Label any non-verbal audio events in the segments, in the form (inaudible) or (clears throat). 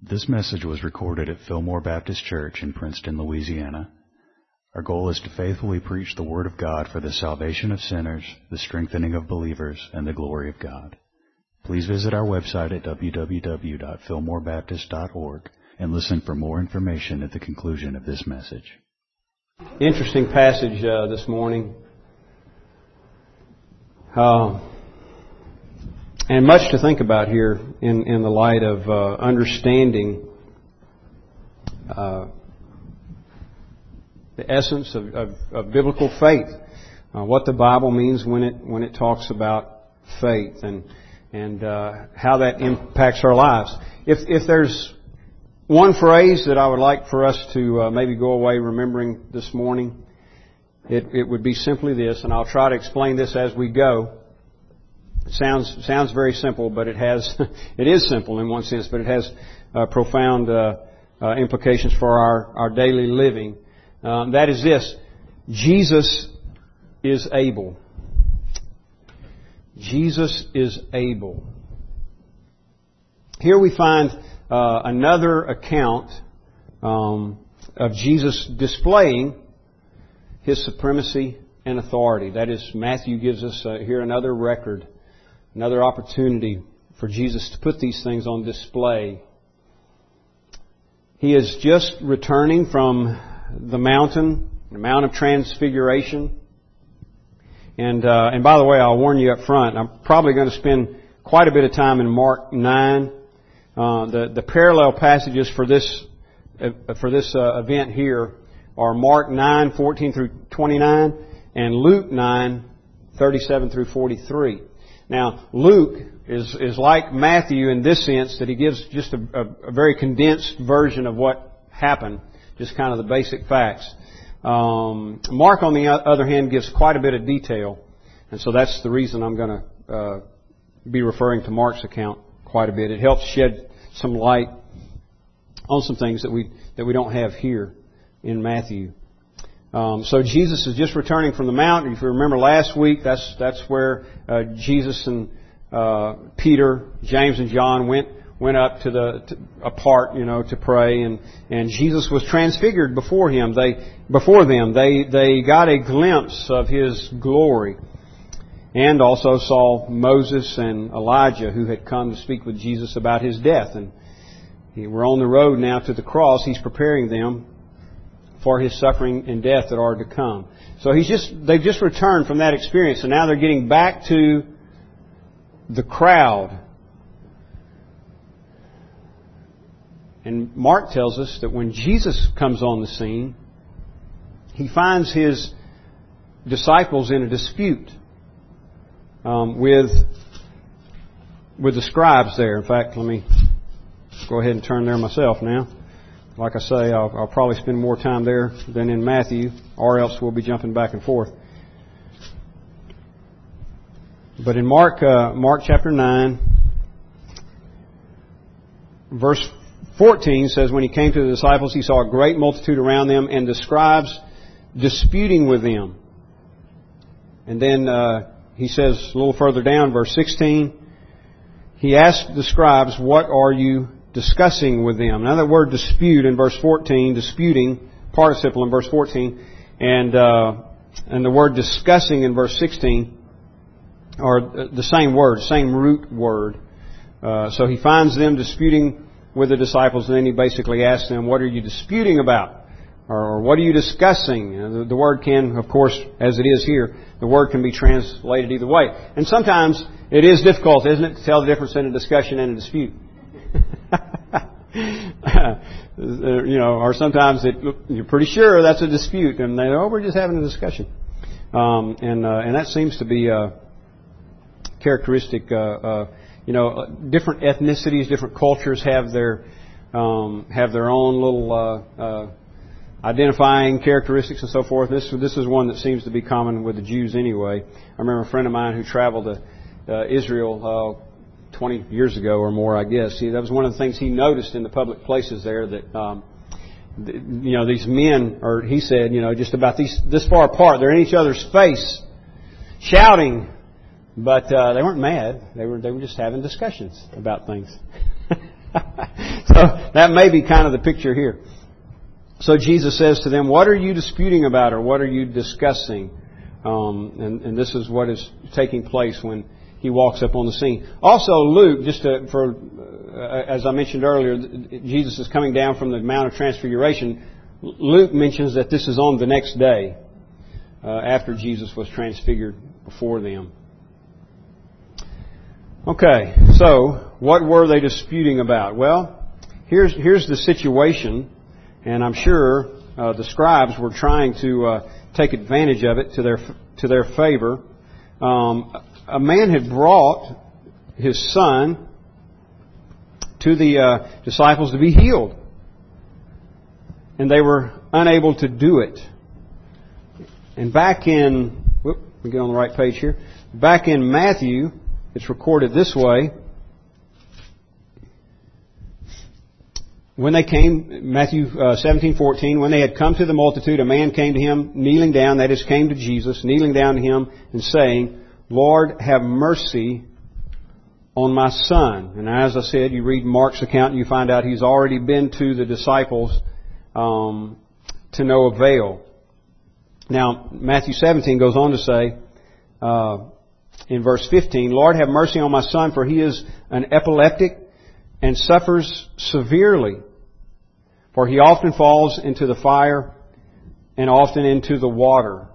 This message was recorded at Fillmore Baptist Church in Princeton, Louisiana. Our goal is to faithfully preach the Word of God for the salvation of sinners, the strengthening of believers, and the glory of God. Please visit our website at www.fillmorebaptist.org and listen for more information at the conclusion of this message. Interesting passage uh, this morning. Uh, and much to think about here in, in the light of uh, understanding uh, the essence of, of, of biblical faith, uh, what the Bible means when it when it talks about faith, and and uh, how that impacts our lives. If if there's one phrase that I would like for us to uh, maybe go away remembering this morning, it, it would be simply this, and I'll try to explain this as we go. It sounds sounds very simple, but it has (laughs) it is simple in one sense, but it has uh, profound uh, uh, implications for our our daily living. Um, that is this: Jesus is able. Jesus is able. Here we find uh, another account um, of Jesus displaying his supremacy and authority. That is, Matthew gives us uh, here another record another opportunity for Jesus to put these things on display. He is just returning from the mountain, the Mount of Transfiguration. And, uh, and by the way, I'll warn you up front, I'm probably going to spend quite a bit of time in Mark 9. Uh, the, the parallel passages for this, uh, for this uh, event here are Mark 9, 14 through 29 and Luke 9, 37 through 43. Now, Luke is, is like Matthew in this sense that he gives just a, a, a very condensed version of what happened, just kind of the basic facts. Um, Mark, on the other hand, gives quite a bit of detail, and so that's the reason I'm going to uh, be referring to Mark's account quite a bit. It helps shed some light on some things that we that we don't have here in Matthew. Um, so Jesus is just returning from the mountain. If you remember last week, that's that's where uh, Jesus and uh, Peter, James, and John went went up to the to, apart, you know, to pray, and and Jesus was transfigured before him. They before them they they got a glimpse of his glory, and also saw Moses and Elijah who had come to speak with Jesus about his death, and we're on the road now to the cross. He's preparing them for his suffering and death that are to come. So he's just, they've just returned from that experience, and now they're getting back to the crowd. And Mark tells us that when Jesus comes on the scene, he finds his disciples in a dispute um, with with the scribes there. In fact, let me go ahead and turn there myself now like I say, I'll, I'll, probably spend more time there than in Matthew, or else we'll be jumping back and forth. But in Mark, uh, Mark chapter 9, verse 14 says, When he came to the disciples, he saw a great multitude around them, and the scribes disputing with them. And then uh, he says a little further down, verse 16, he asked the scribes, What are you discussing with them. Now that word dispute in verse 14, disputing, participle in verse 14, and, uh, and the word discussing in verse 16 are the same word, same root word. Uh, so he finds them disputing with the disciples, and then he basically asks them, what are you disputing about? Or, what are you discussing? The, the word can, of course, as it is here, the word can be translated either way. And sometimes it is difficult, isn't it, to tell the difference in a discussion and a dispute. (laughs) you know, or sometimes it, you're pretty sure that's a dispute, and they oh, we're just having a discussion, um, and uh, and that seems to be a characteristic. Uh, uh, you know, different ethnicities, different cultures have their um, have their own little uh, uh, identifying characteristics and so forth. This this is one that seems to be common with the Jews anyway. I remember a friend of mine who traveled to uh, Israel 20 years ago or more, I guess. See, that was one of the things he noticed in the public places there that, um, you know, these men, or he said, you know, just about these, this far apart, they're in each other's face, shouting, but uh, they weren't mad. They were they were just having discussions about things. (laughs) so that may be kind of the picture here. So Jesus says to them, What are you disputing about or what are you discussing? Um, and, and, this is what is taking place when he walks up on the scene. Also, Luke, just to, for, uh, as I mentioned earlier, Jesus is coming down from the Mount of Transfiguration. Luke mentions that this is on the next day uh, after Jesus was transfigured before them. Okay, so what were they disputing about? Well, here's here's the situation, and I'm sure uh, the scribes were trying to uh, take advantage of it to their to their favor. Um, a man had brought his son to the uh, disciples to be healed, and they were unable to do it. And back in, whoop, me get on the right page here. Back in Matthew, it's recorded this way. When they came, Matthew uh, 17, 14, when they had come to the multitude, a man came to him, kneeling down, that is, came to Jesus, kneeling down to him and saying, Lord, have mercy on my son. And as I said, you read Mark's account and you find out he's already been to the disciples um, to no avail. Now, Matthew 17 goes on to say, uh, in verse 15, Lord, have mercy on my son, for he is an epileptic and suffers severely. For he often falls into the fire and often into the water.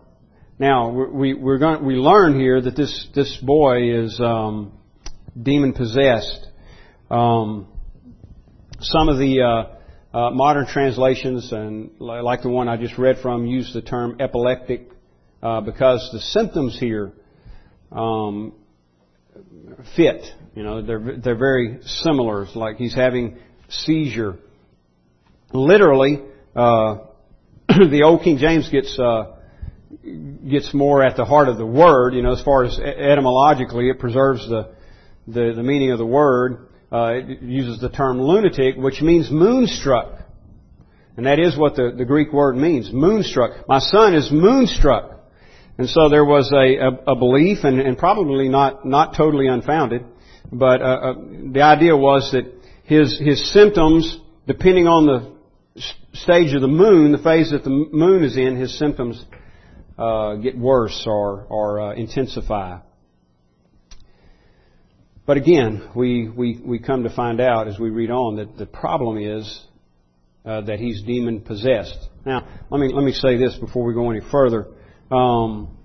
Now, we, we're going, we learn here that this, this boy is um, demon possessed. Um, some of the uh, uh, modern translations, and like the one I just read from, use the term epileptic uh, because the symptoms here um, fit. You know, they're they're very similar. It's like he's having seizure. Literally, uh, (clears throat) the old King James gets uh, gets more at the heart of the word. You know, as far as etymologically, it preserves the the, the meaning of the word uh, it uses the term lunatic, which means moonstruck. And that is what the, the Greek word means, moonstruck. My son is moonstruck. And so there was a, a, a belief, and, and, probably not, not totally unfounded, but uh, uh, the idea was that his, his symptoms, depending on the stage of the moon, the phase that the moon is in, his symptoms uh, get worse or, or uh, intensify. But again, we, we, we come to find out as we read on that the problem is uh, that he's demon possessed. Now, let me, let me say this before we go any further. Um,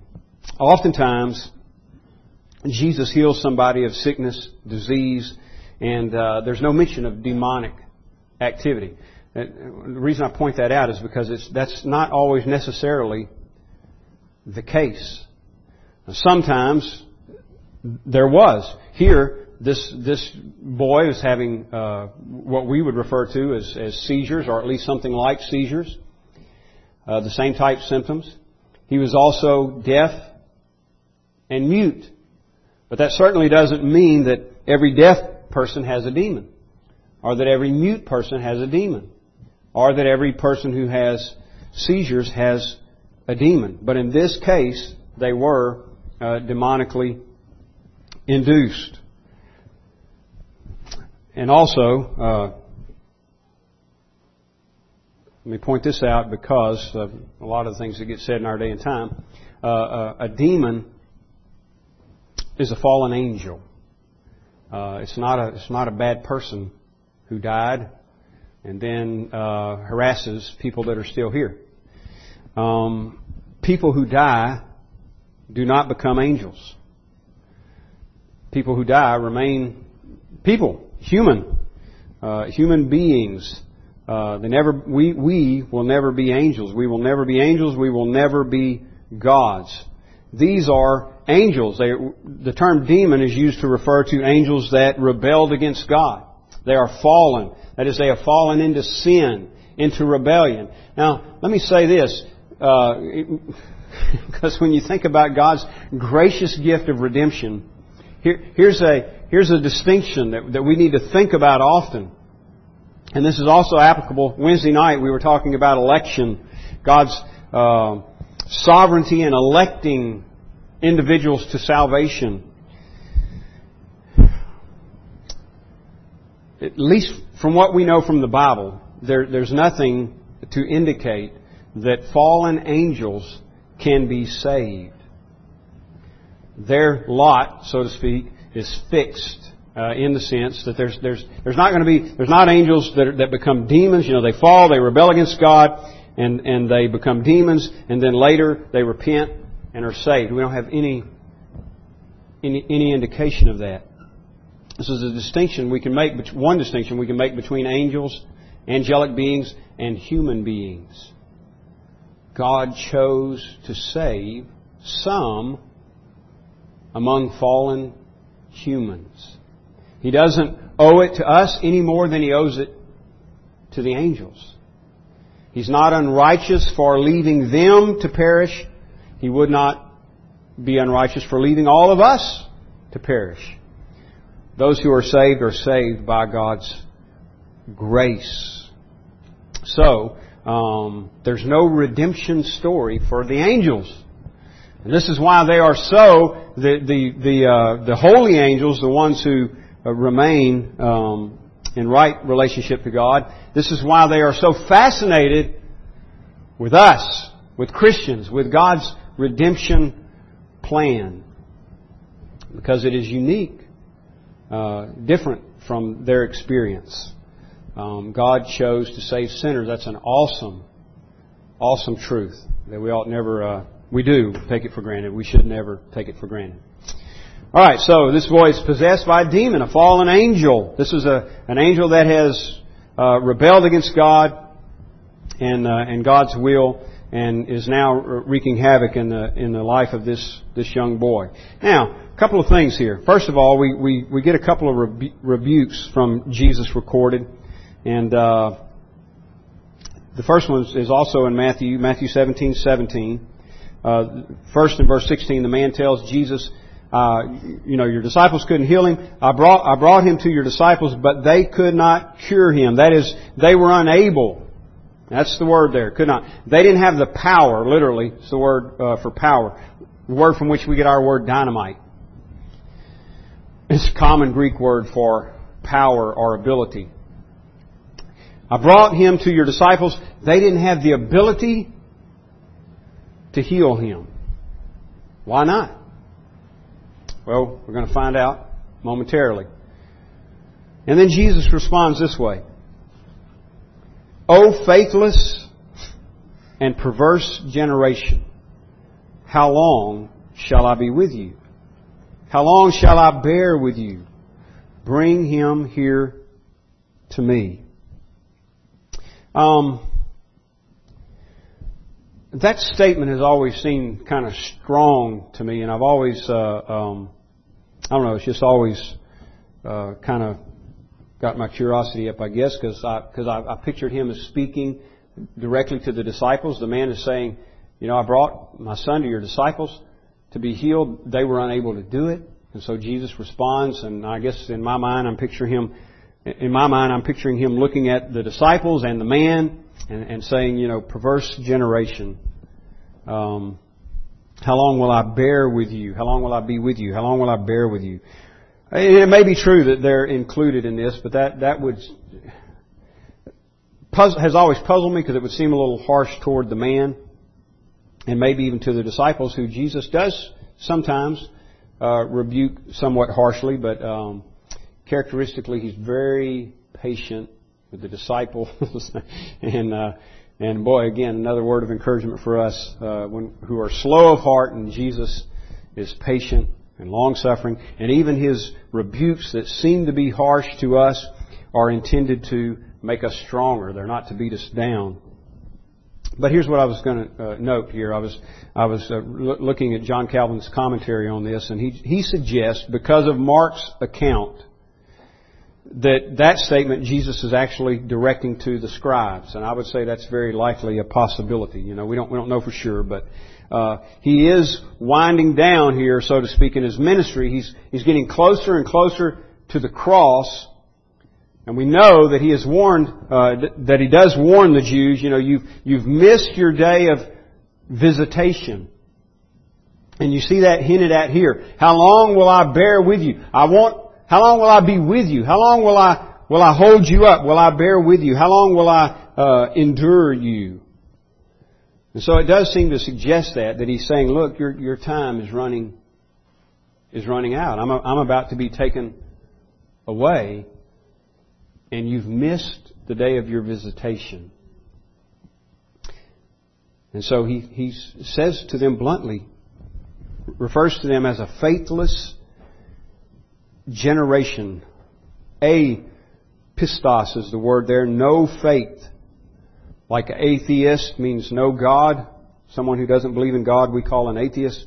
oftentimes, Jesus heals somebody of sickness, disease, and uh, there's no mention of demonic activity. And the reason I point that out is because it's, that's not always necessarily the case. Sometimes there was. Here, this, this boy was having uh, what we would refer to as, as seizures, or at least something like seizures, uh, the same type symptoms. He was also deaf and mute. But that certainly doesn't mean that every deaf person has a demon, or that every mute person has a demon, or that every person who has seizures has a demon. But in this case, they were uh, demonically induced. And also, uh, let me point this out because of a lot of the things that get said in our day and time. Uh, uh a demon is a fallen angel. Uh, it's not a it's not a bad person who died and then uh, harasses people that are still here. Um, people who die do not become angels people who die remain people, human, uh, human beings. Uh, they never, we, we will never be angels. We will never be angels. We will never be gods. These are angels. They, the term demon is used to refer to angels that rebelled against God. They are fallen. That is, they have fallen into sin, into rebellion. Now, let me say this. Uh, (laughs) because when you think about God's gracious gift of redemption, here, here's, a, here's a distinction that, that we need to think about often. And this is also applicable. Wednesday night we were talking about election, God's uh, sovereignty in electing individuals to salvation. at least from what we know from the Bible, there, there's nothing to indicate that fallen angels can be saved. Their lot, so to speak, is fixed uh, in the sense that there's there's there's not going to be there's not angels that are, that become demons. You know, they fall, they rebel against God, and and they become demons, and then later they repent and are saved. We don't have any any any indication of that. This is a distinction we can make. One distinction we can make between angels, angelic beings, and human beings. God chose to save some among fallen humans. He doesn't owe it to us any more than he owes it to the angels. He's not unrighteous for leaving them to perish. He would not be unrighteous for leaving all of us to perish. Those who are saved are saved by God's grace. So, um, there's no redemption story for the angels. And this is why they are so, the, the, the, uh, the holy angels, the ones who uh, remain um, in right relationship to God, this is why they are so fascinated with us, with Christians, with God's redemption plan. Because it is unique, uh, different from their experience. Um, God chose to save sinners. That's an awesome, awesome truth that we ought never, uh, we do take it for granted. We should never take it for granted. All right, so this boy is possessed by a demon, a fallen angel. This is a, an angel that has uh, rebelled against God and uh, and God's will, and is now wreaking havoc in the in the life of this this young boy. Now, a couple of things here. First of all, we we, we get a couple of rebu- rebukes from Jesus recorded, and uh, the first one is also in Matthew Matthew seventeen seventeen. Uh, first in verse sixteen, the man tells Jesus. Uh, you know, your disciples couldn't heal him. I brought, I brought him to your disciples, but they could not cure him. That is, they were unable. That's the word there. Could not. They didn't have the power, literally. It's the word uh, for power. The word from which we get our word dynamite. It's a common Greek word for power or ability. I brought him to your disciples. They didn't have the ability to heal him. Why not? Well, we're going to find out momentarily. And then Jesus responds this way. O faithless and perverse generation, how long shall I be with you? How long shall I bear with you? Bring him here to me. Um, that statement has always seemed kind of strong to me, and I've always, uh, um, I don't know, it's just always uh, kind of got my curiosity up, I guess, because I, cause I, I pictured him as speaking directly to the disciples. The man is saying, you know, I brought my son to your disciples to be healed. They were unable to do it. And so Jesus responds, and I guess in my mind, I'm picturing him, in my mind, I'm picturing him looking at the disciples and the man and, and saying, you know, perverse generation. Um, how long will I bear with you? How long will I be with you? How long will I bear with you? It may be true that they're included in this, but that, that would, puzzle, has always puzzled me because it would seem a little harsh toward the man and maybe even to the disciples who Jesus does sometimes uh, rebuke somewhat harshly, but um, characteristically he's very patient with the disciples (laughs) and uh, and boy again another word of encouragement for us uh, when, who are slow of heart and Jesus is patient and long suffering, and even his rebukes that seem to be harsh to us are intended to make us stronger. They're not to beat us down. But here's what I was going to uh, note here. I was I was uh, looking at John Calvin's commentary on this, and he he suggests because of Mark's account that that statement Jesus is actually directing to the scribes, and I would say that's very likely a possibility. You know, we don't we don't know for sure, but uh, he is winding down here, so to speak, in his ministry. He's, he's getting closer and closer to the cross. And we know that he has warned, uh, that he does warn the Jews, you know, you've, you've missed your day of visitation. And you see that hinted at here. How long will I bear with you? I want, how long will I be with you? How long will I will I hold you up? Will I bear with you? How long will I uh, endure you? And so it does seem to suggest that that he's saying, look, your your time is running is running out. I'm a, I'm about to be taken away, and you've missed the day of your visitation. And so he, he says to them bluntly, refers to them as a faithless generation. A pistos is the word there, no faith. Like atheist means no God. Someone who doesn't believe in God we call an atheist.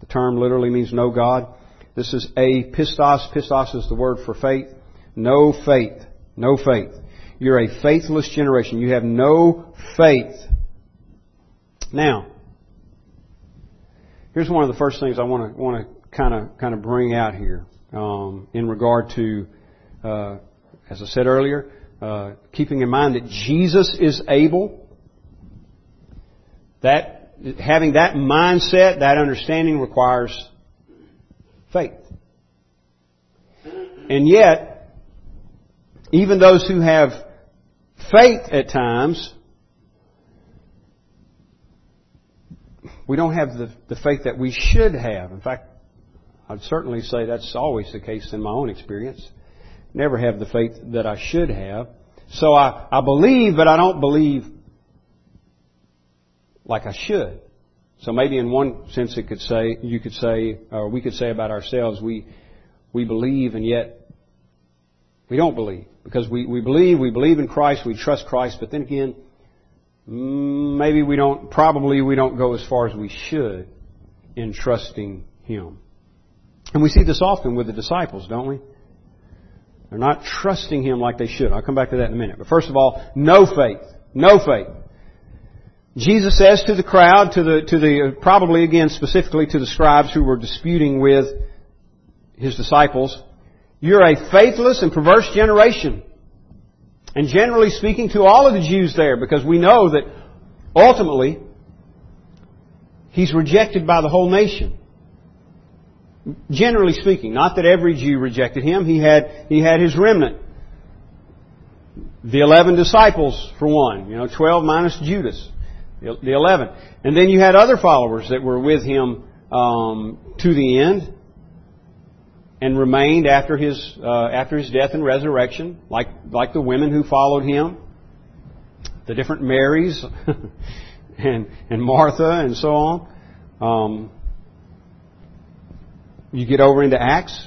The term literally means no God. This is a pistos. Pistos is the word for faith. No faith. No faith. You're a faithless generation. You have no faith. Now, here's one of the first things I want to want to kind of kind of bring out here um, in regard to, uh, as I said earlier, uh, keeping in mind that Jesus is able. That having that mindset, that understanding requires faith. And yet, even those who have faith at times we don't have the, the faith that we should have. In fact, I'd certainly say that's always the case in my own experience. Never have the faith that I should have. So I, I believe, but I don't believe like I should. So maybe in one sense it could say, you could say, or we could say about ourselves, we, we believe and yet we don't believe. Because we, we believe, we believe in Christ, we trust Christ, but then again, Mm, maybe we don't, probably we don't go as far as we should in trusting Him. And we see this often with the disciples, don't we? They're not trusting Him like they should. I'll come back to that in a minute. But first of all, no faith. No faith. Jesus says to the crowd, to the, to the, probably again specifically to the scribes who were disputing with His disciples, you're a faithless and perverse generation. And generally speaking to all of the Jews there, because we know that ultimately he's rejected by the whole nation. Generally speaking, not that every Jew rejected him, he had, he had his remnant. The eleven disciples, for one, you know, twelve minus Judas, the eleven. And then you had other followers that were with him um, to the end and remained after his uh, after his death and resurrection, like like the women who followed him, the different Marys, (laughs) and and Martha and so on. Um, you get over into Acts,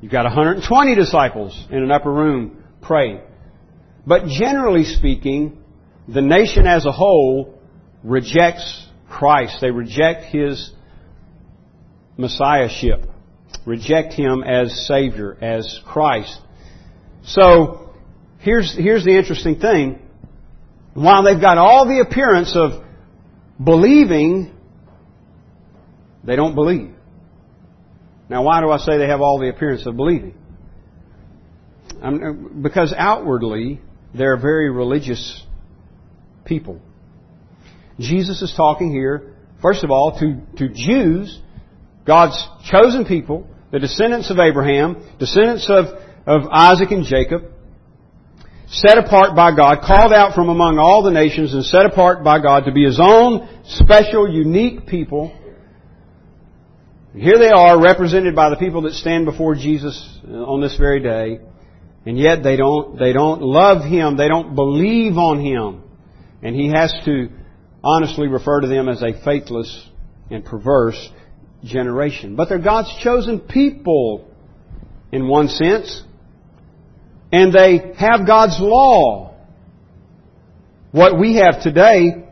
you've got 120 disciples in an upper room praying. But generally speaking, the nation as a whole rejects Christ. They reject his messiahship reject Him as Savior, as Christ. So, here's, here's the interesting thing. While they've got all the appearance of believing, they don't believe. Now, why do I say they have all the appearance of believing? I'm, because outwardly, they're very religious people. Jesus is talking here, first of all, to, to Jews, God's chosen people, the descendants of Abraham, descendants of, of Isaac and Jacob, set apart by God, called out from among all the nations and set apart by God to be His own special, unique people. Here they are, represented by the people that stand before Jesus uh, on this very day, and yet they don't, they don't love Him, they don't believe on Him. And He has to honestly refer to them as a faithless and perverse generation. But they're God's chosen people in one sense. And they have God's law. What we have today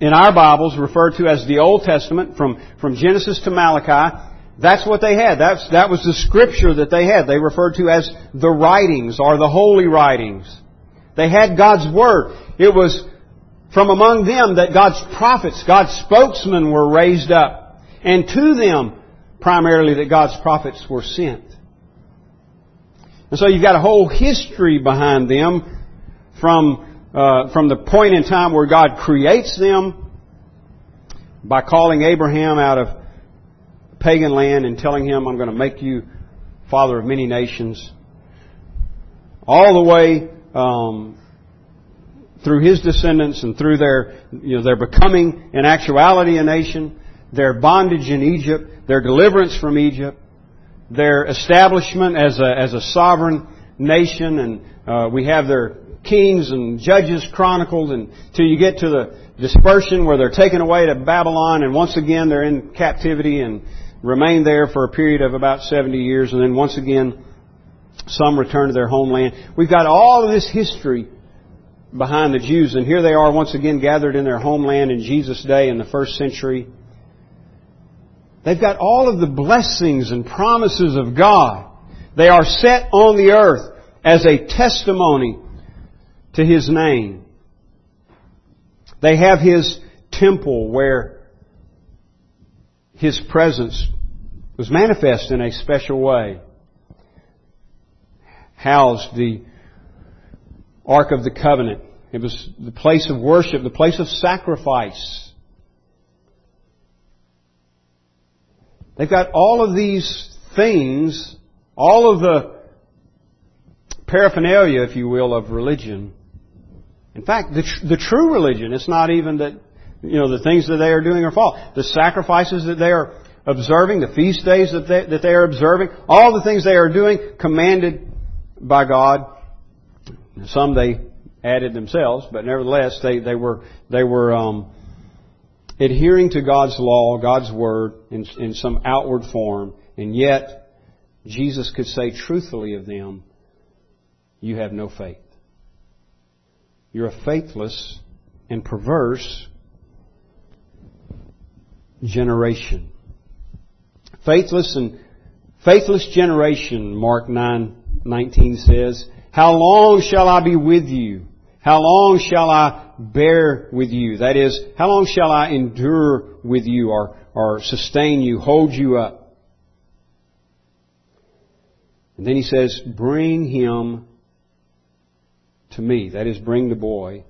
in our Bibles referred to as the Old Testament from, from Genesis to Malachi. That's what they had. That's, that was the scripture that they had. They referred to as the writings or the holy writings. They had God's Word. It was from among them that God's prophets, God's spokesmen were raised up and to them primarily that God's prophets were sent. And so you've got a whole history behind them from, uh, from the point in time where God creates them by calling Abraham out of pagan land and telling him, I'm going to make you father of many nations. all the way um, through his descendants and through their, you know, their becoming in actuality a nation, their bondage in Egypt, their deliverance from Egypt, their establishment as a, as a sovereign nation, and uh, we have their kings and judges chronicled until you get to the dispersion where they're taken away to Babylon and once again they're in captivity and remain there for a period of about 70 years and then once again some return to their homeland. We've got all of this history behind the Jews and here they are once again gathered in their homeland in Jesus' day in the first century. They've got all of the blessings and promises of God. They are set on the earth as a testimony to His name. They have His temple where His presence was manifest in a special way. Housed the Ark of the Covenant. It was the place of worship, the place of sacrifice. They've got all of these things, all of the paraphernalia, if you will, of religion in fact, the, tr- the true religion, it's not even that, you know, the things that they are doing are false. The sacrifices that they are observing, the feast days that they, that they are observing, all the things they are doing commanded by God. Some they added themselves, but nevertheless, they, they were, they were, um, adhering to God's law, God's word in, in some outward form, and yet Jesus could say truthfully of them, you have no faith. You're a faithless and perverse generation. Faithless and faithless generation, Mark 9:19 says, "How long shall I be with you? How long shall I bear with you? That is, how long shall I endure with you or, or sustain you, hold you up?" And then he says, "Bring him to me. That is, bring the boy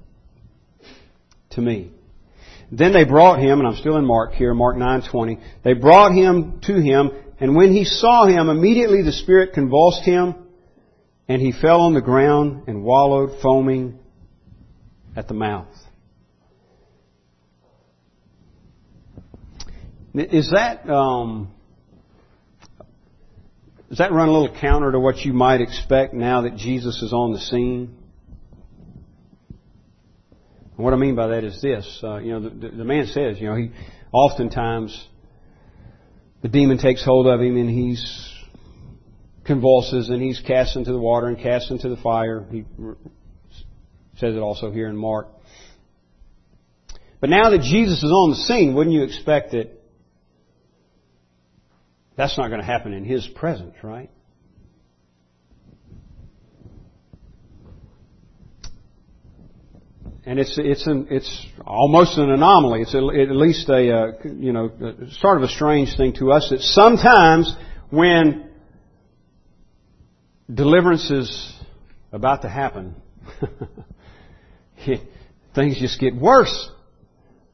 to me. Then they brought him, and I'm still in Mark here, Mark 9:20. They brought him to him, and when he saw him, immediately the spirit convulsed him, and he fell on the ground and wallowed, foaming at the mouth. Is that um, does that run a little counter to what you might expect now that Jesus is on the scene? And what I mean by that is this: uh, you know, the, the man says, you know, he oftentimes the demon takes hold of him and he's convulses and he's cast into the water and cast into the fire. He says it also here in Mark. But now that Jesus is on the scene, wouldn't you expect that that's not going to happen in his presence, right? And it's it's an it's almost an anomaly. It's at least a uh, you know sort of a strange thing to us that sometimes when deliverance is about to happen, (laughs) things just get worse.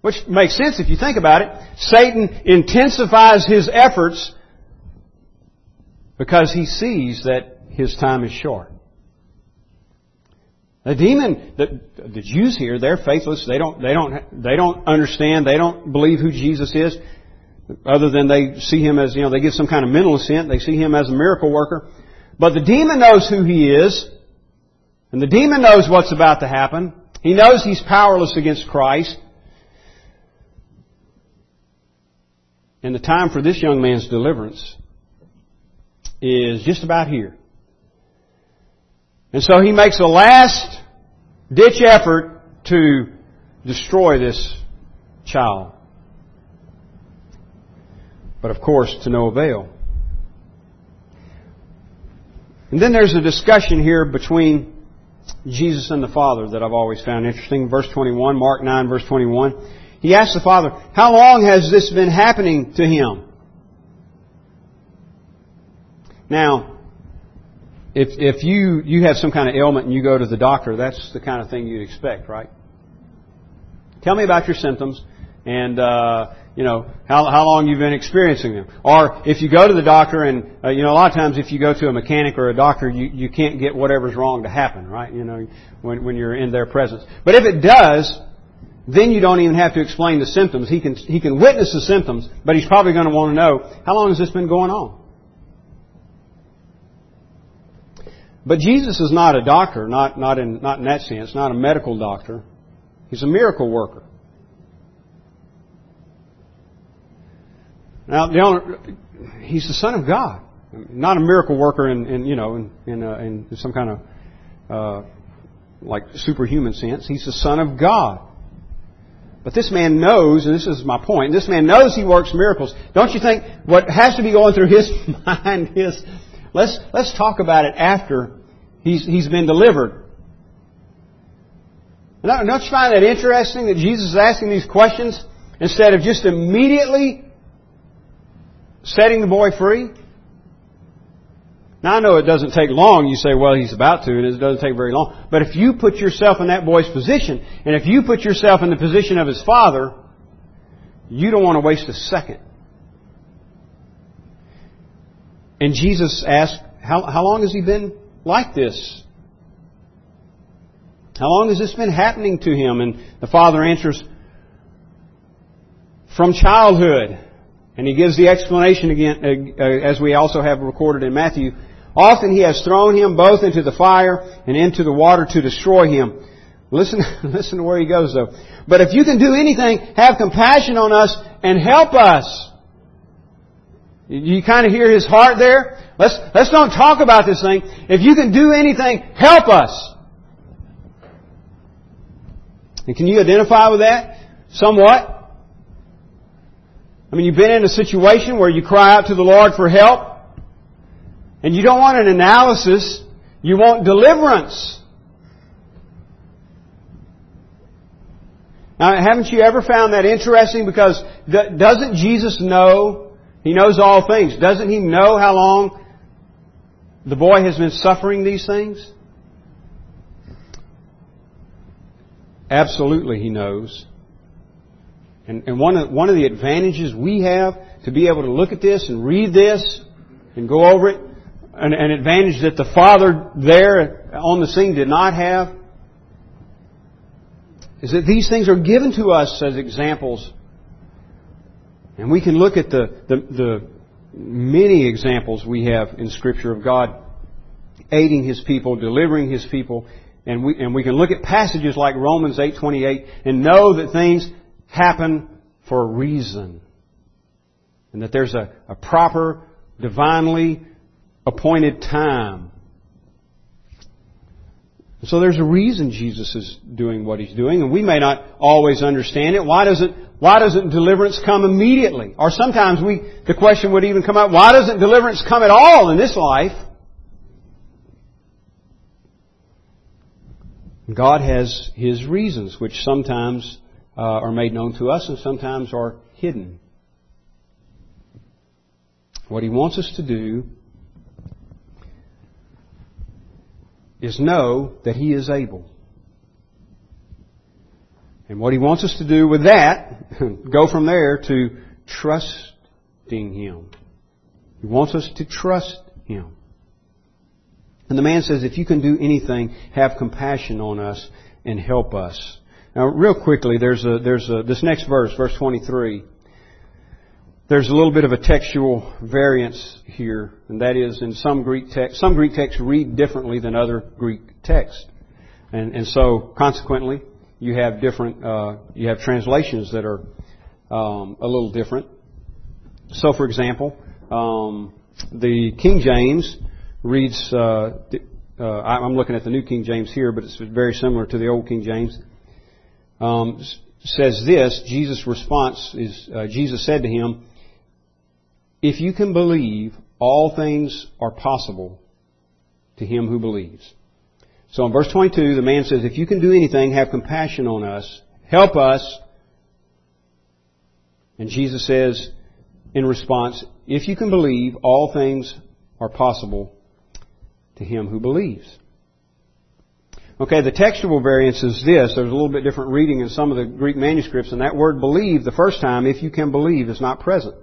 Which makes sense if you think about it. Satan intensifies his efforts because he sees that his time is short. The demon, the, the Jews here, they're faithless. They don't, they don't, they don't understand. They don't believe who Jesus is, other than they see him as, you know, they get some kind of mental assent. They see him as a miracle worker. But the demon knows who he is, and the demon knows what's about to happen. He knows he's powerless against Christ. And the time for this young man's deliverance is just about here. And so he makes a last ditch effort to destroy this child. But of course, to no avail. And then there's a discussion here between Jesus and the Father that I've always found interesting. Verse 21, Mark 9, verse 21. He asks the Father, How long has this been happening to him? Now, if, if you, you have some kind of ailment and you go to the doctor, that's the kind of thing you'd expect, right? Tell me about your symptoms. and uh, you know how how long you've been experiencing them. Or if you go to the doctor, and uh, you know a lot of times if you go to a mechanic or a doctor, you you can't get whatever's wrong to happen, right? You know when when you're in their presence. But if it does, then you don't even have to explain the symptoms. He can he can witness the symptoms, but he's probably going to want to know how long has this been going on. But Jesus is not a doctor, not not in not in that sense, not a medical doctor. He's a miracle worker. Now, the only, he's the Son of God, not a miracle worker in, in you know in in, uh, in some kind of uh, like superhuman sense. He's the Son of God. But this man knows, and this is my point, this man knows he works miracles. Don't you think what has to be going through his (laughs) mind is, let's, let's talk about it after he's, he's been delivered. Don't you find that interesting that Jesus is asking these questions instead of just immediately setting the boy free? Now I know it doesn't take long. You say, well, he's about to, and it doesn't take very long. But if you put yourself in that boy's position, and if you put yourself in the position of his father, you don't want to waste a second. And Jesus asked, how, how long has he been like this? How long has this been happening to him? And the father answers, from childhood. And he gives the explanation again, uh, uh, as we also have recorded in Matthew. Often he has thrown him both into the fire and into the water to destroy him. Listen, (laughs) listen to where he goes though. But if you can do anything, have compassion on us and help us. You kind of hear his heart there? Let's, let's don't talk about this thing. If you can do anything, help us. And can you identify with that? Somewhat? I mean, you've been in a situation where you cry out to the Lord for help, and you don't want an analysis, you want deliverance. Now, haven't you ever found that interesting? Because doesn't Jesus know? He knows all things. Doesn't He know how long the boy has been suffering these things? Absolutely, He knows. And, and one, of, one of the advantages we have to be able to look at this and read this and go over it an, an advantage that the father there on the scene did not have is that these things are given to us as examples. And we can look at the, the, the many examples we have in Scripture of God aiding His people, delivering His people, and we, and we can look at passages like Romans 8.28 and know that things happen for a reason. And that there's a, a proper, divinely appointed time. So there's a reason Jesus is doing what He's doing, and we may not always understand it. Why doesn't, why doesn't deliverance come immediately? Or sometimes we, the question would even come up, why doesn't deliverance come at all in this life? God has His reasons, which sometimes uh, are made known to us and sometimes are hidden. What He wants us to do is know that He is able. And what He wants us to do with that, (laughs) go from there to trusting Him. He wants us to trust Him. And the man says, if you can do anything, have compassion on us and help us. Now, real quickly, there's a, there's a, this next verse, verse 23 there's a little bit of a textual variance here, and that is in some Greek text, some Greek texts read differently than other Greek texts. And, and so, consequently, you have different, uh, you have translations that are um, a little different. So, for example, um, the King James reads, uh, uh, I'm looking at the New King James here, but it's very similar to the Old King James. Um, says this, Jesus' response is, uh, Jesus said to him, if you can believe, all things are possible to him who believes. So in verse 22, the man says, if you can do anything, have compassion on us, help us. And Jesus says, in response, if you can believe, all things are possible to him who believes. Okay, the textual variance is this. There's a little bit different reading in some of the Greek manuscripts, and that word believe, the first time, if you can believe, is not present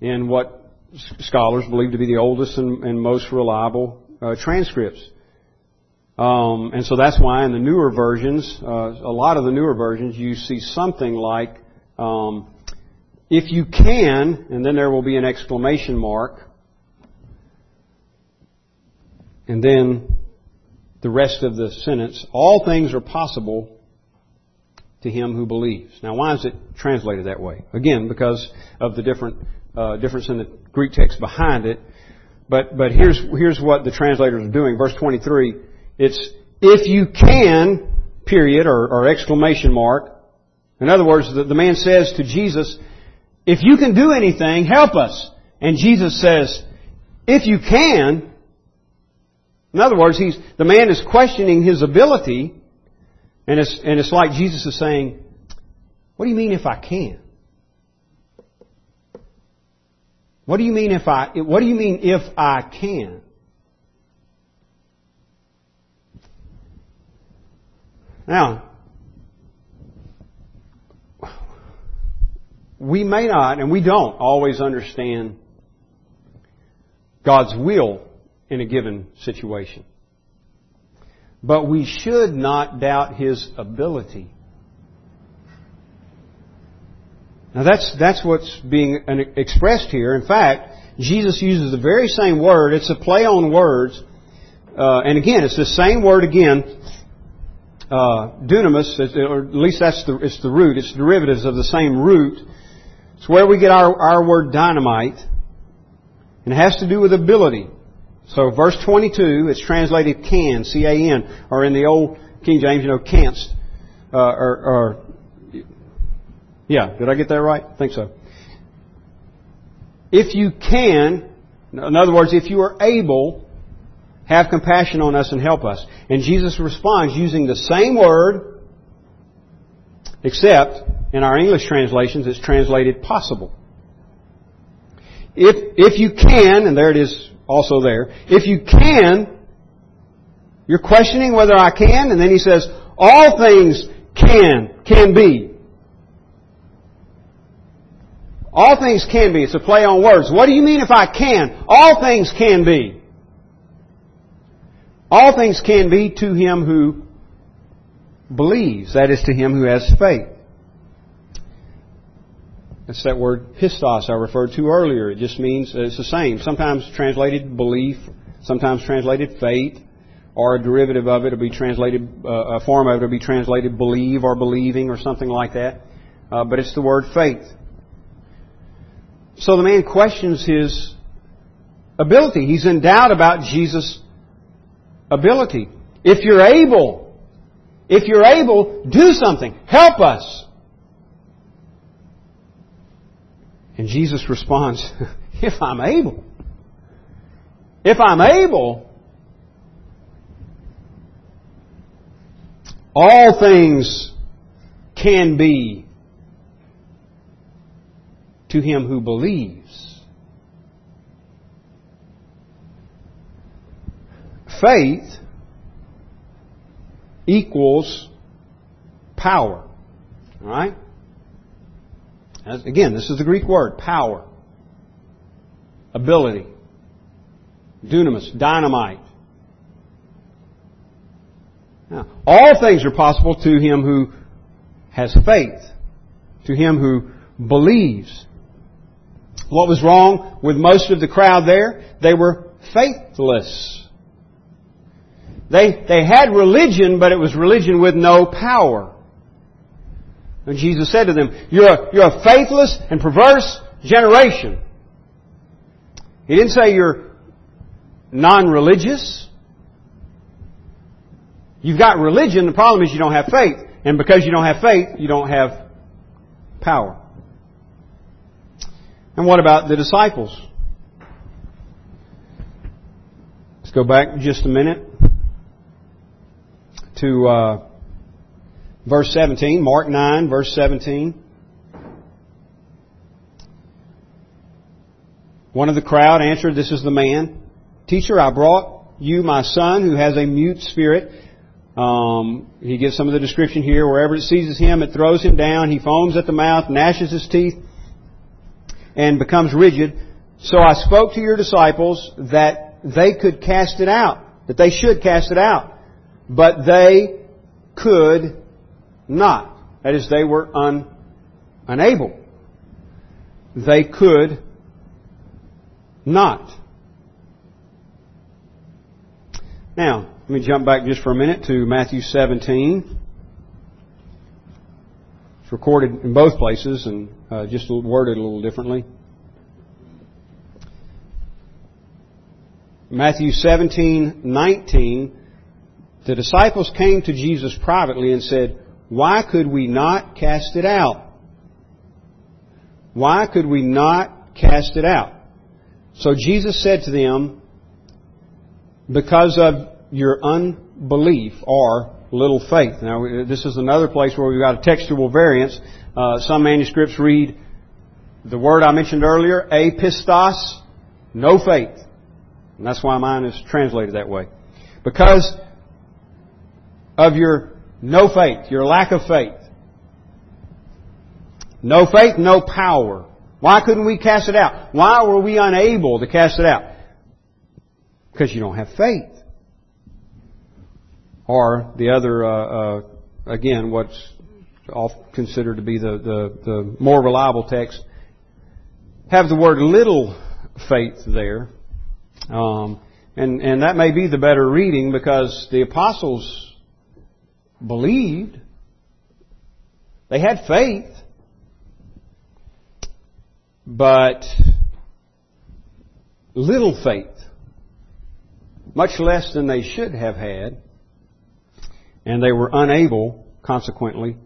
in what scholars believe to be the oldest and, and most reliable uh, transcripts. Um, and so that's why in the newer versions, uh, a lot of the newer versions, you see something like, um, if you can, and then there will be an exclamation mark, and then the rest of the sentence, all things are possible to him who believes. Now, why is it translated that way? Again, because of the different uh, difference in the Greek text behind it. But but here's here's what the translators are doing. Verse 23. It's if you can, period or, or exclamation mark. In other words, the, the man says to Jesus, "If you can do anything, help us." And Jesus says, "If you can." In other words, he's, the man is questioning his ability, and it's, and it's like Jesus is saying, What do you mean if I can? What do you mean if I, what do you mean if I can? Now, we may not, and we don't always understand God's will in a given situation. But we should not doubt His ability. Now that's, that's what's being expressed here. In fact, Jesus uses the very same word. It's a play on words. Uh, and again, it's the same word again. Uh, dunamis, or at least that's the, it's the root. It's derivatives of the same root. It's where we get our, our word dynamite. And it has to do with ability. So verse 22, it's translated can, C-A-N, or in the old King James, you know, canst, uh, or, or, yeah, did I get that right? I think so. If you can, in other words, if you are able, have compassion on us and help us. And Jesus responds using the same word, except in our English translations it's translated possible. If, if you can, and there it is also there. If you can, you're questioning whether I can, and then he says, all things can, can be. All things can be. It's a play on words. What do you mean if I can? All things can be. All things can be to him who believes. That is to him who has faith. It's that word pistos I referred to earlier. It just means uh, it's the same. Sometimes translated belief, sometimes translated faith, or a derivative of it will be translated, uh, a form of it will be translated believe or believing or something like that. Uh, but it's the word faith. So the man questions his ability. He's in doubt about Jesus' ability. If you're able, if you're able, do something. Help us. And Jesus responds, (laughs) if I'm able. If I'm able, all things can be to him who believes. Faith equals power. All right? As, again, this is the Greek word, power, ability, dunamis, dynamite. Now, all things are possible to him who has faith, to him who believes. What was wrong with most of the crowd there? They were faithless. They, they had religion, but it was religion with no power. And Jesus said to them, you're a, you're a faithless and perverse generation. He didn't say you're non-religious. You've got religion, the problem is you don't have faith. And because you don't have faith, you don't have power. And what about the disciples? Let's go back just a minute to uh, Verse 17, Mark 9, verse 17. One of the crowd answered, This is the man. Teacher, I brought you my son who has a mute spirit. Um, he gives some of the description here. Wherever it seizes him, it throws him down. He foams at the mouth, gnashes his teeth, and becomes rigid. So I spoke to your disciples that they could cast it out, that they should cast it out. But they could not. That is, they were un, unable. They could not. Now, let me jump back just for a minute to Matthew 17. It's recorded in both places and uh, just worded a little differently. Matthew 17:19, the disciples came to Jesus privately and said, "Why could we not cast it out?" Why could we not cast it out? So Jesus said to them, because of your unbelief or little faith. Now, this is another place where we've got a textual variance. Uh, some manuscripts read the word I mentioned earlier, apistos, no faith. And that's why mine is translated that way. Because of your no faith, your lack of faith. No faith, no power. Why couldn't we cast it out? Why were we unable to cast it out? Because you don't have faith. Or the other, uh, uh, again, what's considered to be the, the, the more reliable text, have the word little faith there. Um, and, and that may be the better reading because the apostles believed. They had faith. But little faith. Much less than they should have had. And they were unable, consequently,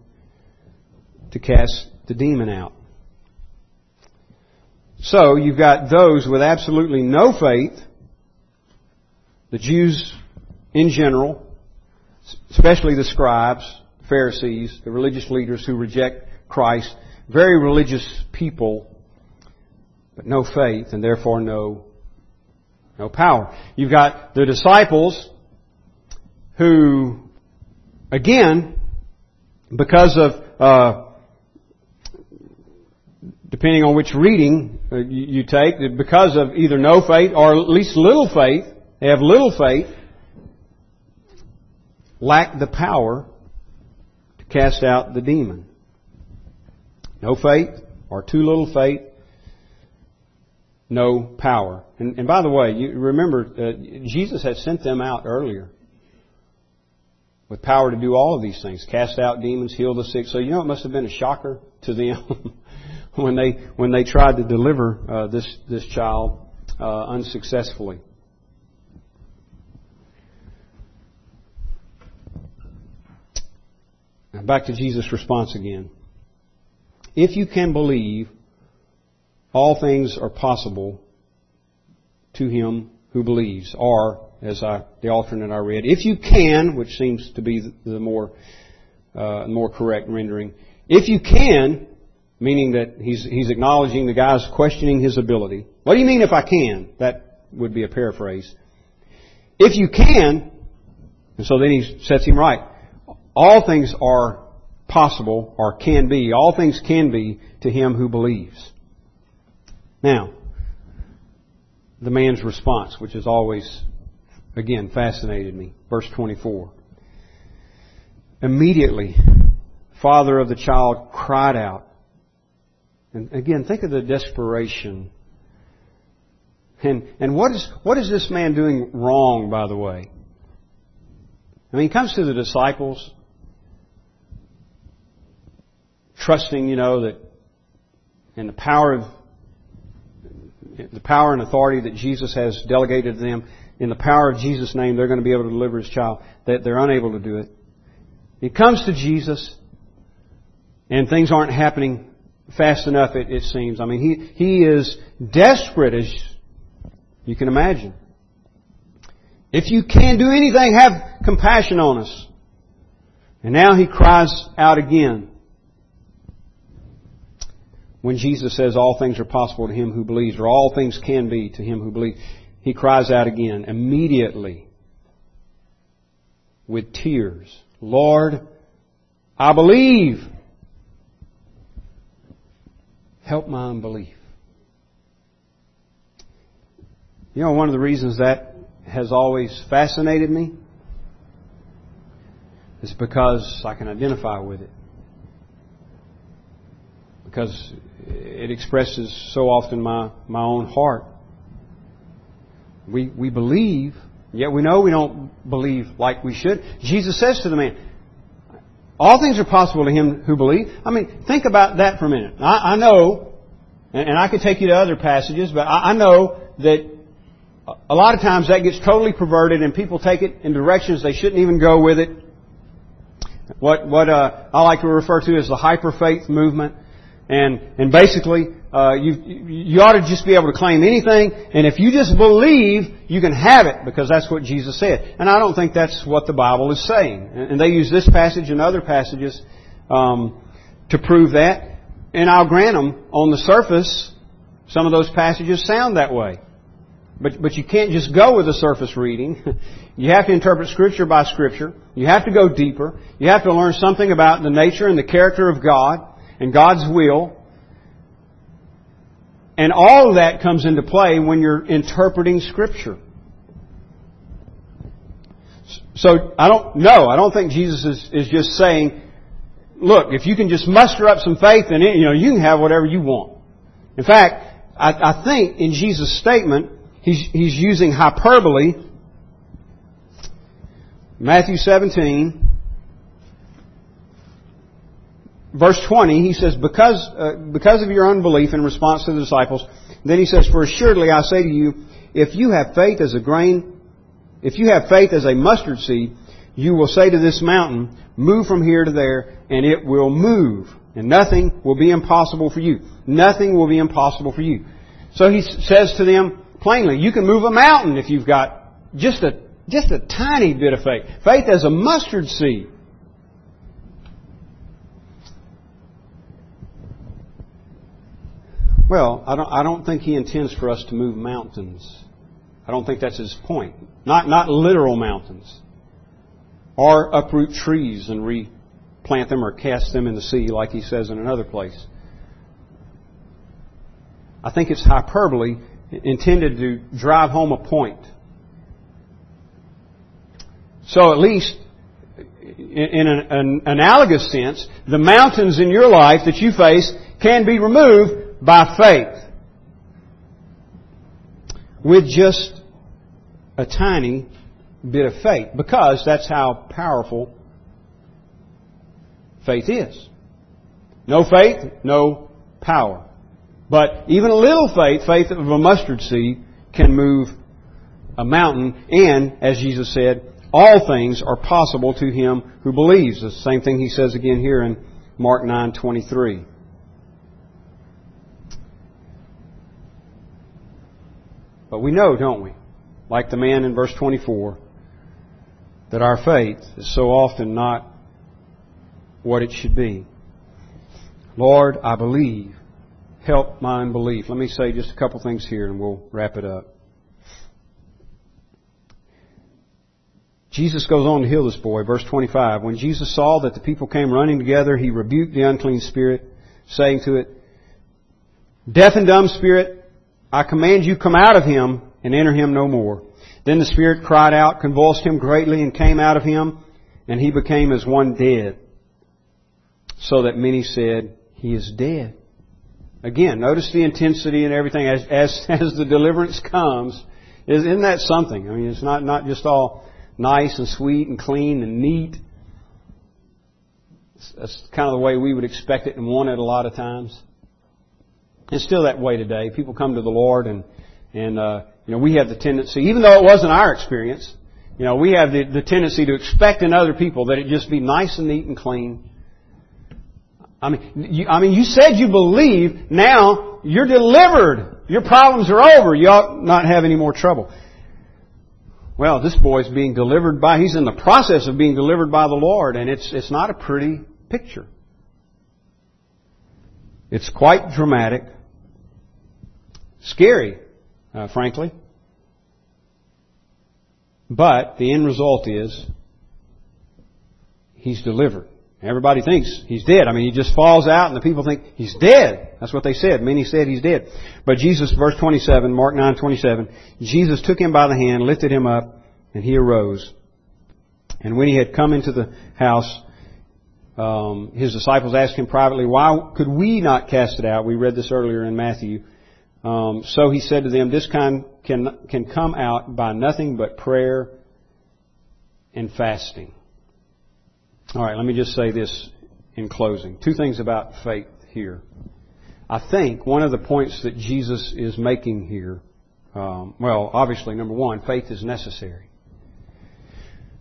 to cast the demon out. So you've got those with absolutely no faith the Jews in general, especially the scribes, the Pharisees, the religious leaders who reject Christ, very religious people, but no faith and therefore no, no power. You've got the disciples who, again, because of, uh, depending on which reading uh, you take, because of either no faith or at least little faith, they have little faith, lack the power to cast out the demon. No faith or too little faith, no power. And, and by the way, you remember uh, Jesus had sent them out earlier with power to do all of these things, cast out demons, heal the sick. So you know it must have been a shocker to them (laughs) when they when they tried to deliver uh, this this child uh, unsuccessfully. Now back to Jesus' response again. If you can believe, all things are possible to him who believes. Or, as I, the alternate I read, if you can, which seems to be the more, uh, more correct rendering, if you can, meaning that he's, he's acknowledging the guy's questioning his ability. What do you mean if I can? That would be a paraphrase. If you can, and so then he sets him right all things are possible or can be. All things can be to him who believes. Now, the man's response, which has always, again, fascinated me. Verse 24. Immediately, father of the child cried out. And again, think of the desperation. And, and what is, what is this man doing wrong, by the way? I mean, he comes to the disciples trusting, you know, that in the power of the power and authority that Jesus has delegated to them, in the power of Jesus' name, they're going to be able to deliver his child. That they're unable to do it. He comes to Jesus, and things aren't happening fast enough. It, it seems. I mean, he he is desperate, as you can imagine. If you can do anything, have compassion on us. And now he cries out again when Jesus says all things are possible to him who believes, or all things can be to him who believes, he cries out again, immediately. with tears, Lord, I believe. Help my unbelief. You know, one of the reasons that has always fascinated me is because I can identify with it. Because it expresses so often my, my own heart. We, we believe, yet we know we don't believe like we should. Jesus says to the man, all things are possible to him who believes. I mean, think about that for a minute. I, I know, and, and, I could take you to other passages, but I, I know that a lot of times that gets totally perverted and people take it in directions they shouldn't even go with it. What, what uh, I like to refer to as the hyper faith movement. And, and basically, uh, you, you ought to just be able to claim anything, and if you just believe, you can have it, because that's what Jesus said. And I don't think that's what the Bible is saying. And they use this passage and other passages um, to prove that. And I'll grant them, on the surface, some of those passages sound that way. But, but you can't just go with a surface reading. (laughs) You have to interpret Scripture by Scripture. You have to go deeper. You have to learn something about the nature and the character of God and God's will. And all that comes into play when you're interpreting Scripture. So I don't know. I don't think Jesus is, is just saying, look, if you can just muster up some faith, then you know you can have whatever you want. In fact, I, I think in Jesus' statement, he's, he's using hyperbole. Matthew 17, verse 20, he says, because, uh, because of your unbelief in response to the disciples, then he says, For assuredly I say to you, if you have faith as a grain, if you have faith as a mustard seed, you will say to this mountain, Move from here to there, and it will move. And nothing will be impossible for you. Nothing will be impossible for you. So he says to them plainly, you can move a mountain if you've got just a, just a tiny bit of faith. Faith as a mustard seed. Well, I don't, I don't think he intends for us to move mountains. I don't think that's his point. Not, not literal mountains. Or uproot trees and replant them or cast them in the sea like he says in another place. I think it's hyperbole intended to drive home a point. So at least in an, an, analogous sense, the mountains in your life that you face can be removed by faith with just a tiny bit of faith because that's how powerful faith is. No faith, no power. But even a little faith, faith of a mustard seed, can move a mountain and, as Jesus said, all things are possible to him who believes. The same thing he says again here in Mark 9:23. But we know, don't we, like the man in verse 24, that our faith is so often not what it should be. Lord, I believe. Help my unbelief. Let me say just a couple things here and we'll wrap it up. Jesus goes on to heal this boy. Verse 25. When Jesus saw that the people came running together, he rebuked the unclean spirit, saying to it, Deaf and dumb spirit, I command you come out of him and enter him no more. Then the Spirit cried out, convulsed him greatly, and came out of him, and he became as one dead. So that many said, He is dead. Again, notice the intensity and everything as, as, (laughs) as the deliverance comes. Isn't that something? I mean, it's not, not just all nice and sweet and clean and neat. That's kind of the way we would expect it and want it a lot of times. It's still that way today. People come to the Lord and, and, uh, you know, we have the tendency, even though it wasn't our experience, you know, we have the, the tendency to expect in other people that it just be nice and neat and clean. I mean, you, I mean, you said you believe. Now you're delivered. Your problems are over. You ought not have any more trouble. Well, this boy's being delivered by, he's in the process of being delivered by the Lord, and it's, it's not a pretty picture. It's quite dramatic. Scary, uh, frankly. But the end result is he's delivered. Everybody thinks he's dead. I mean, he just falls out and the people think he's dead. That's what they said. Many said he's dead. But Jesus, verse 27, Mark 9, 27, Jesus took him by the hand, lifted him up, and he arose. And when he had come into the house, um, his disciples asked him privately, why could we not cast it out? We read this earlier in Matthew. Um, so he said to them, this kind can, can come out by nothing but prayer and fasting. All right, let me just say this in closing. Two things about faith here. I think one of the points that Jesus is making here, um, well, obviously, number one, faith is necessary.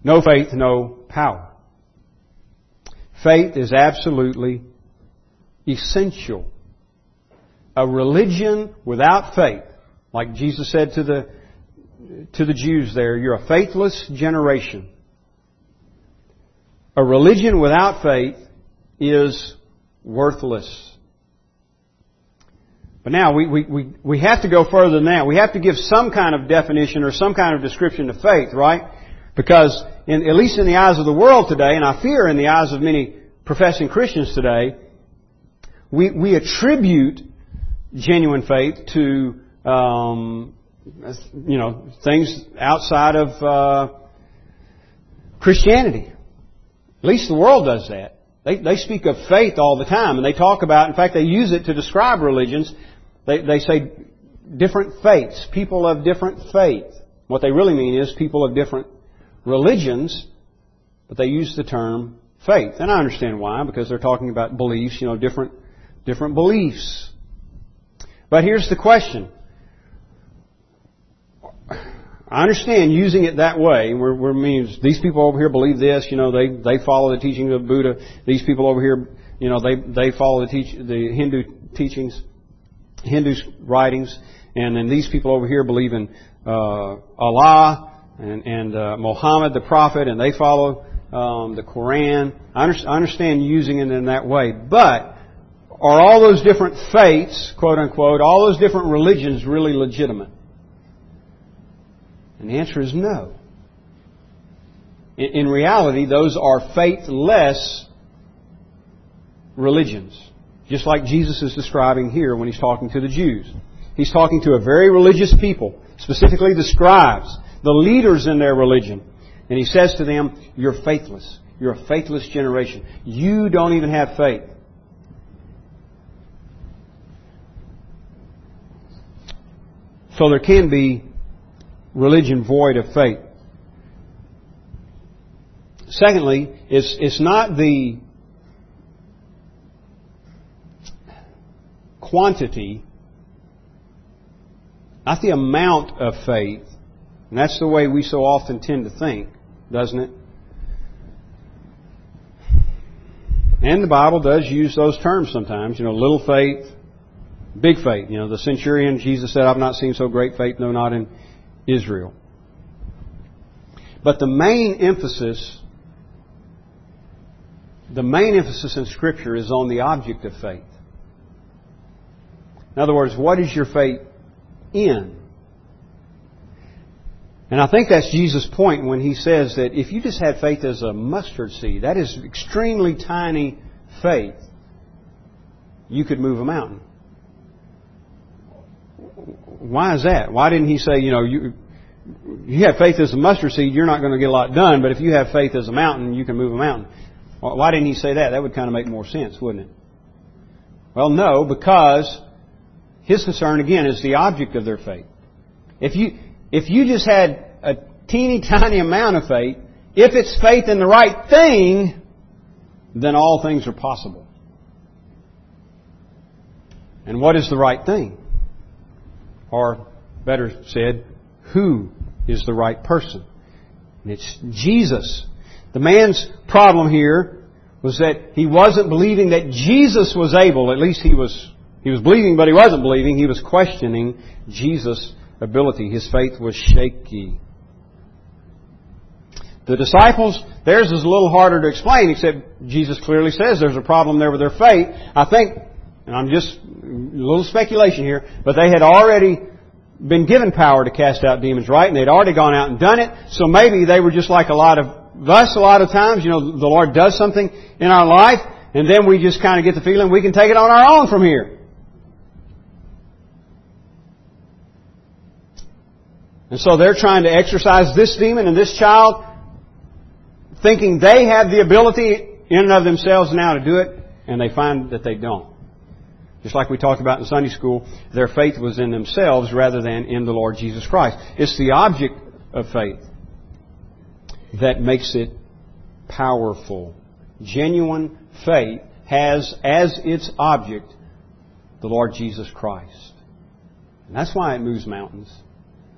No faith, no power. Faith is absolutely essential. A religion without faith, like Jesus said to the to the Jews there, you're a faithless generation. A religion without faith is worthless. But now we, we, we, we have to go further than that. We have to give some kind of definition or some kind of description to faith, right? Because in, at least in the eyes of the world today, and I fear in the eyes of many professing Christians today, we, we attribute genuine faith to, um, you know, things outside of uh, Christianity. At least the world does that. They, they speak of faith all the time, and they talk about, in fact, they use it to describe religions. They, they say different faiths, people of different faith. What they really mean is people of different religions, but they use the term faith. And I understand why, because they're talking about beliefs, you know, different, different beliefs. But here's the question. I understand using it that way. Where, where means these people over here believe this. You know, they they follow the teaching of Buddha. These people over here, you know, they they follow the teach the Hindu teachings, Hindu writings, and then these people over here believe in uh, Allah and and uh, Muhammad the prophet, and they follow um, the Quran. I, under, I understand using it in that way, but are all those different faiths, quote unquote, all those different religions really legitimate? And the answer is no. In reality, those are faithless religions. Just like Jesus is describing here when he's talking to the Jews. He's talking to a very religious people, specifically the scribes, the leaders in their religion. And he says to them, You're faithless. You're a faithless generation. You don't even have faith. So there can be religion void of faith. Secondly, it's, it's not the quantity, not the amount of faith. And that's the way we so often tend to think, doesn't it? And the Bible does use those terms sometimes, you know, little faith, big faith. You know, the centurion, Jesus said, I've not seen so great faith, no, not in Israel. But the main emphasis, the main emphasis in Scripture is on the object of faith. In other words, what is your faith in? And I think that's Jesus' point when he says that if you just had faith as a mustard seed, that is extremely tiny faith, you could move a mountain. Why is that? Why didn't he say, you know, you, you have faith as a mustard seed, you're not going to get a lot done, but if you have faith as a mountain, you can move a mountain. Why didn't he say that? That would kind of make more sense, wouldn't it? Well, no, because his concern, again, is the object of their faith. If you, if you just had a teeny (laughs) tiny amount of faith, if it's faith in the right thing, then all things are possible. And what is the right thing? Or, better said, who is the right person? And it's Jesus. The man's problem here was that he wasn't believing that Jesus was able, at least he was, he was believing, but he wasn't believing. He was questioning Jesus' ability. His faith was shaky. The disciples, theirs is a little harder to explain, except Jesus clearly says there's a problem there with their faith. I think, and I'm just a little speculation here, but they had already been given power to cast out demons, right? And they'd already gone out and done it. So maybe they were just like a lot of thus a lot of times, you know, the Lord does something in our life, and then we just kind of get the feeling we can take it on our own from here. And so they're trying to exorcise this demon and this child, thinking they have the ability in and of themselves now to do it, and they find that they don't. Just like we talked about in Sunday school, their faith was in themselves rather than in the Lord Jesus Christ. It's the object of faith that makes it powerful. Genuine faith has as its object the Lord Jesus Christ. And that's why it moves mountains.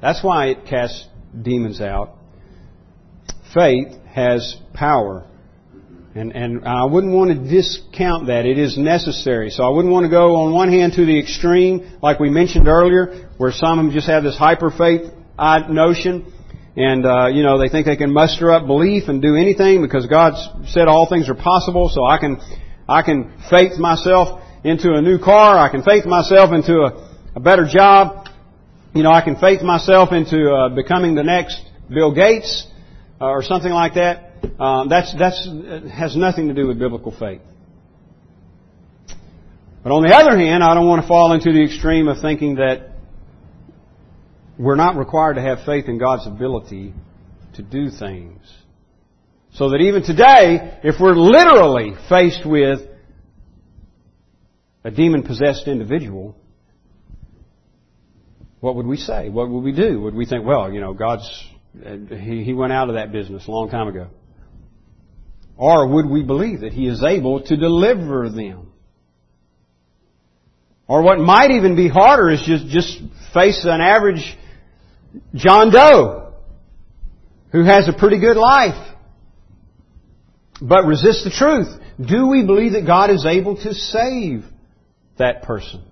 That's why it casts demons out. Faith has power. And, and I wouldn't want to discount that. It is necessary. So I wouldn't want to go on one hand to the extreme, like we mentioned earlier, where some of them just have this hyper faith notion. And, uh, you know, they think they can muster up belief and do anything because God said all things are possible. So I can, I can faith myself into a new car. I can faith myself into a, a better job. You know, I can faith myself into uh, becoming the next Bill Gates uh, or something like that. Um, that's that's has nothing to do with biblical faith. But on the other hand, I don't want to fall into the extreme of thinking that we're not required to have faith in God's ability to do things. So that even today, if we're literally faced with a demon possessed individual, what would we say? What would we do? Would we think, well, you know, God's, he, he went out of that business a long time ago? Or would we believe that He is able to deliver them? Or what might even be harder is just, just face an average John Doe who has a pretty good life but resist the truth. Do we believe that God is able to save that person?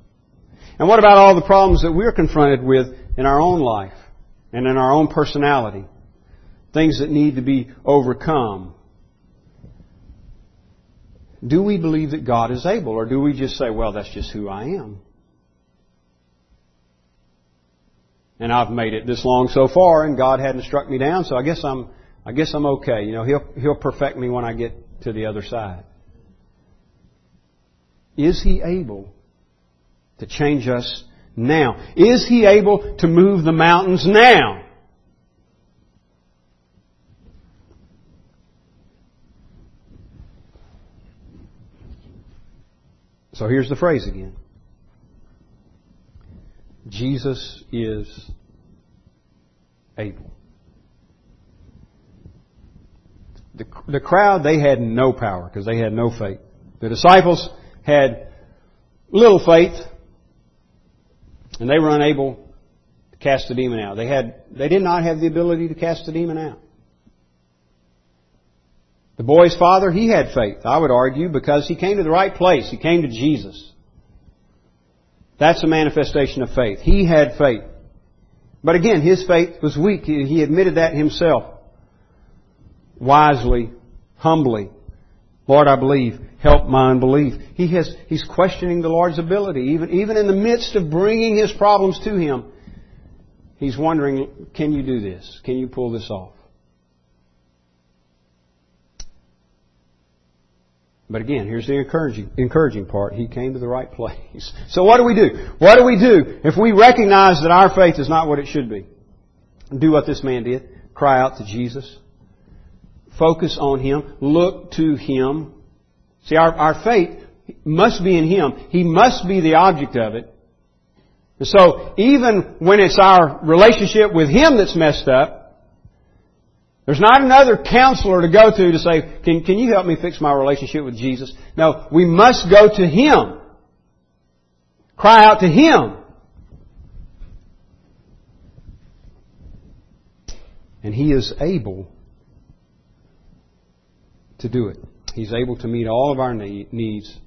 And what about all the problems that we're confronted with in our own life and in our own personality? Things that need to be overcome. Do we believe that God is able, or do we just say, well, that's just who I am? And I've made it this long so far, and God hadn't struck me down, so I guess I'm, I guess I'm okay. You know, He'll, He'll perfect me when I get to the other side. Is He able to change us now? Is He able to move the mountains now? So here's the phrase again. Jesus is able. The, the crowd, they had no power because they had no faith. The disciples had little faith and they were unable to cast the demon out. They had, they did not have the ability to cast the demon out. The boy's father, he had faith, I would argue, because he came to the right place. He came to Jesus. That's a manifestation of faith. He had faith. But again, his faith was weak. He admitted that himself. Wisely, humbly. Lord, I believe. Help my unbelief. He has, he's questioning the Lord's ability. Even, even in the midst of bringing his problems to him, he's wondering, can you do this? Can you pull this off? But again, here's the encouraging, encouraging part. He came to the right place. (laughs) So what do we do? What do we do if we recognize that our faith is not what it should be? Do what this man did. Cry out to Jesus. Focus on Him. Look to Him. See, our, our faith must be in Him. He must be the object of it. And so, even when it's our relationship with Him that's messed up, there's not another counselor to go to to say, can, can you help me fix my relationship with Jesus? No, we must go to Him. Cry out to Him. And He is able to do it. He's able to meet all of our needs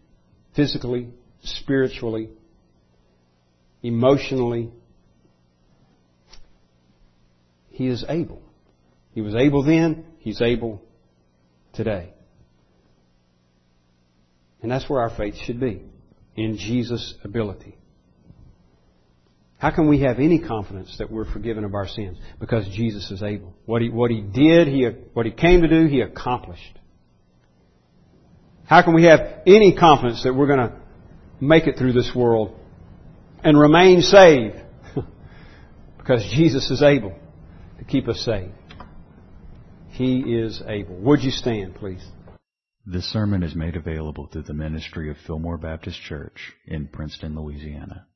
physically, spiritually, emotionally. He is able. He was able then, He's able today. And that's where our faith should be, in Jesus' ability. How can we have any confidence that we're forgiven of our sins? Because Jesus is able. What he, what he did, he, what he came to do, he accomplished. How can we have any confidence that we're going to make it through this world and remain saved? (laughs) because Jesus is able to keep us saved. He is able. Would you stand, please? This sermon is made available through the ministry of Fillmore Baptist Church in Princeton, Louisiana.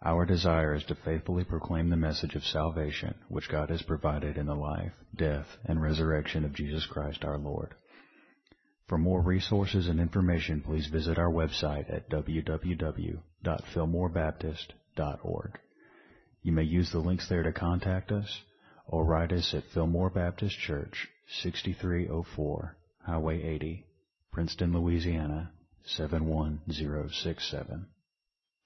Our desire is to faithfully proclaim the message of salvation which God has provided in the life, death, and resurrection of Jesus Christ our Lord. For more resources and information, please visit our website at www.fillmorebaptist.org. You may use the links there to contact us or write us at Fillmore Baptist Church, 6304 Highway 80, Princeton, Louisiana 71067.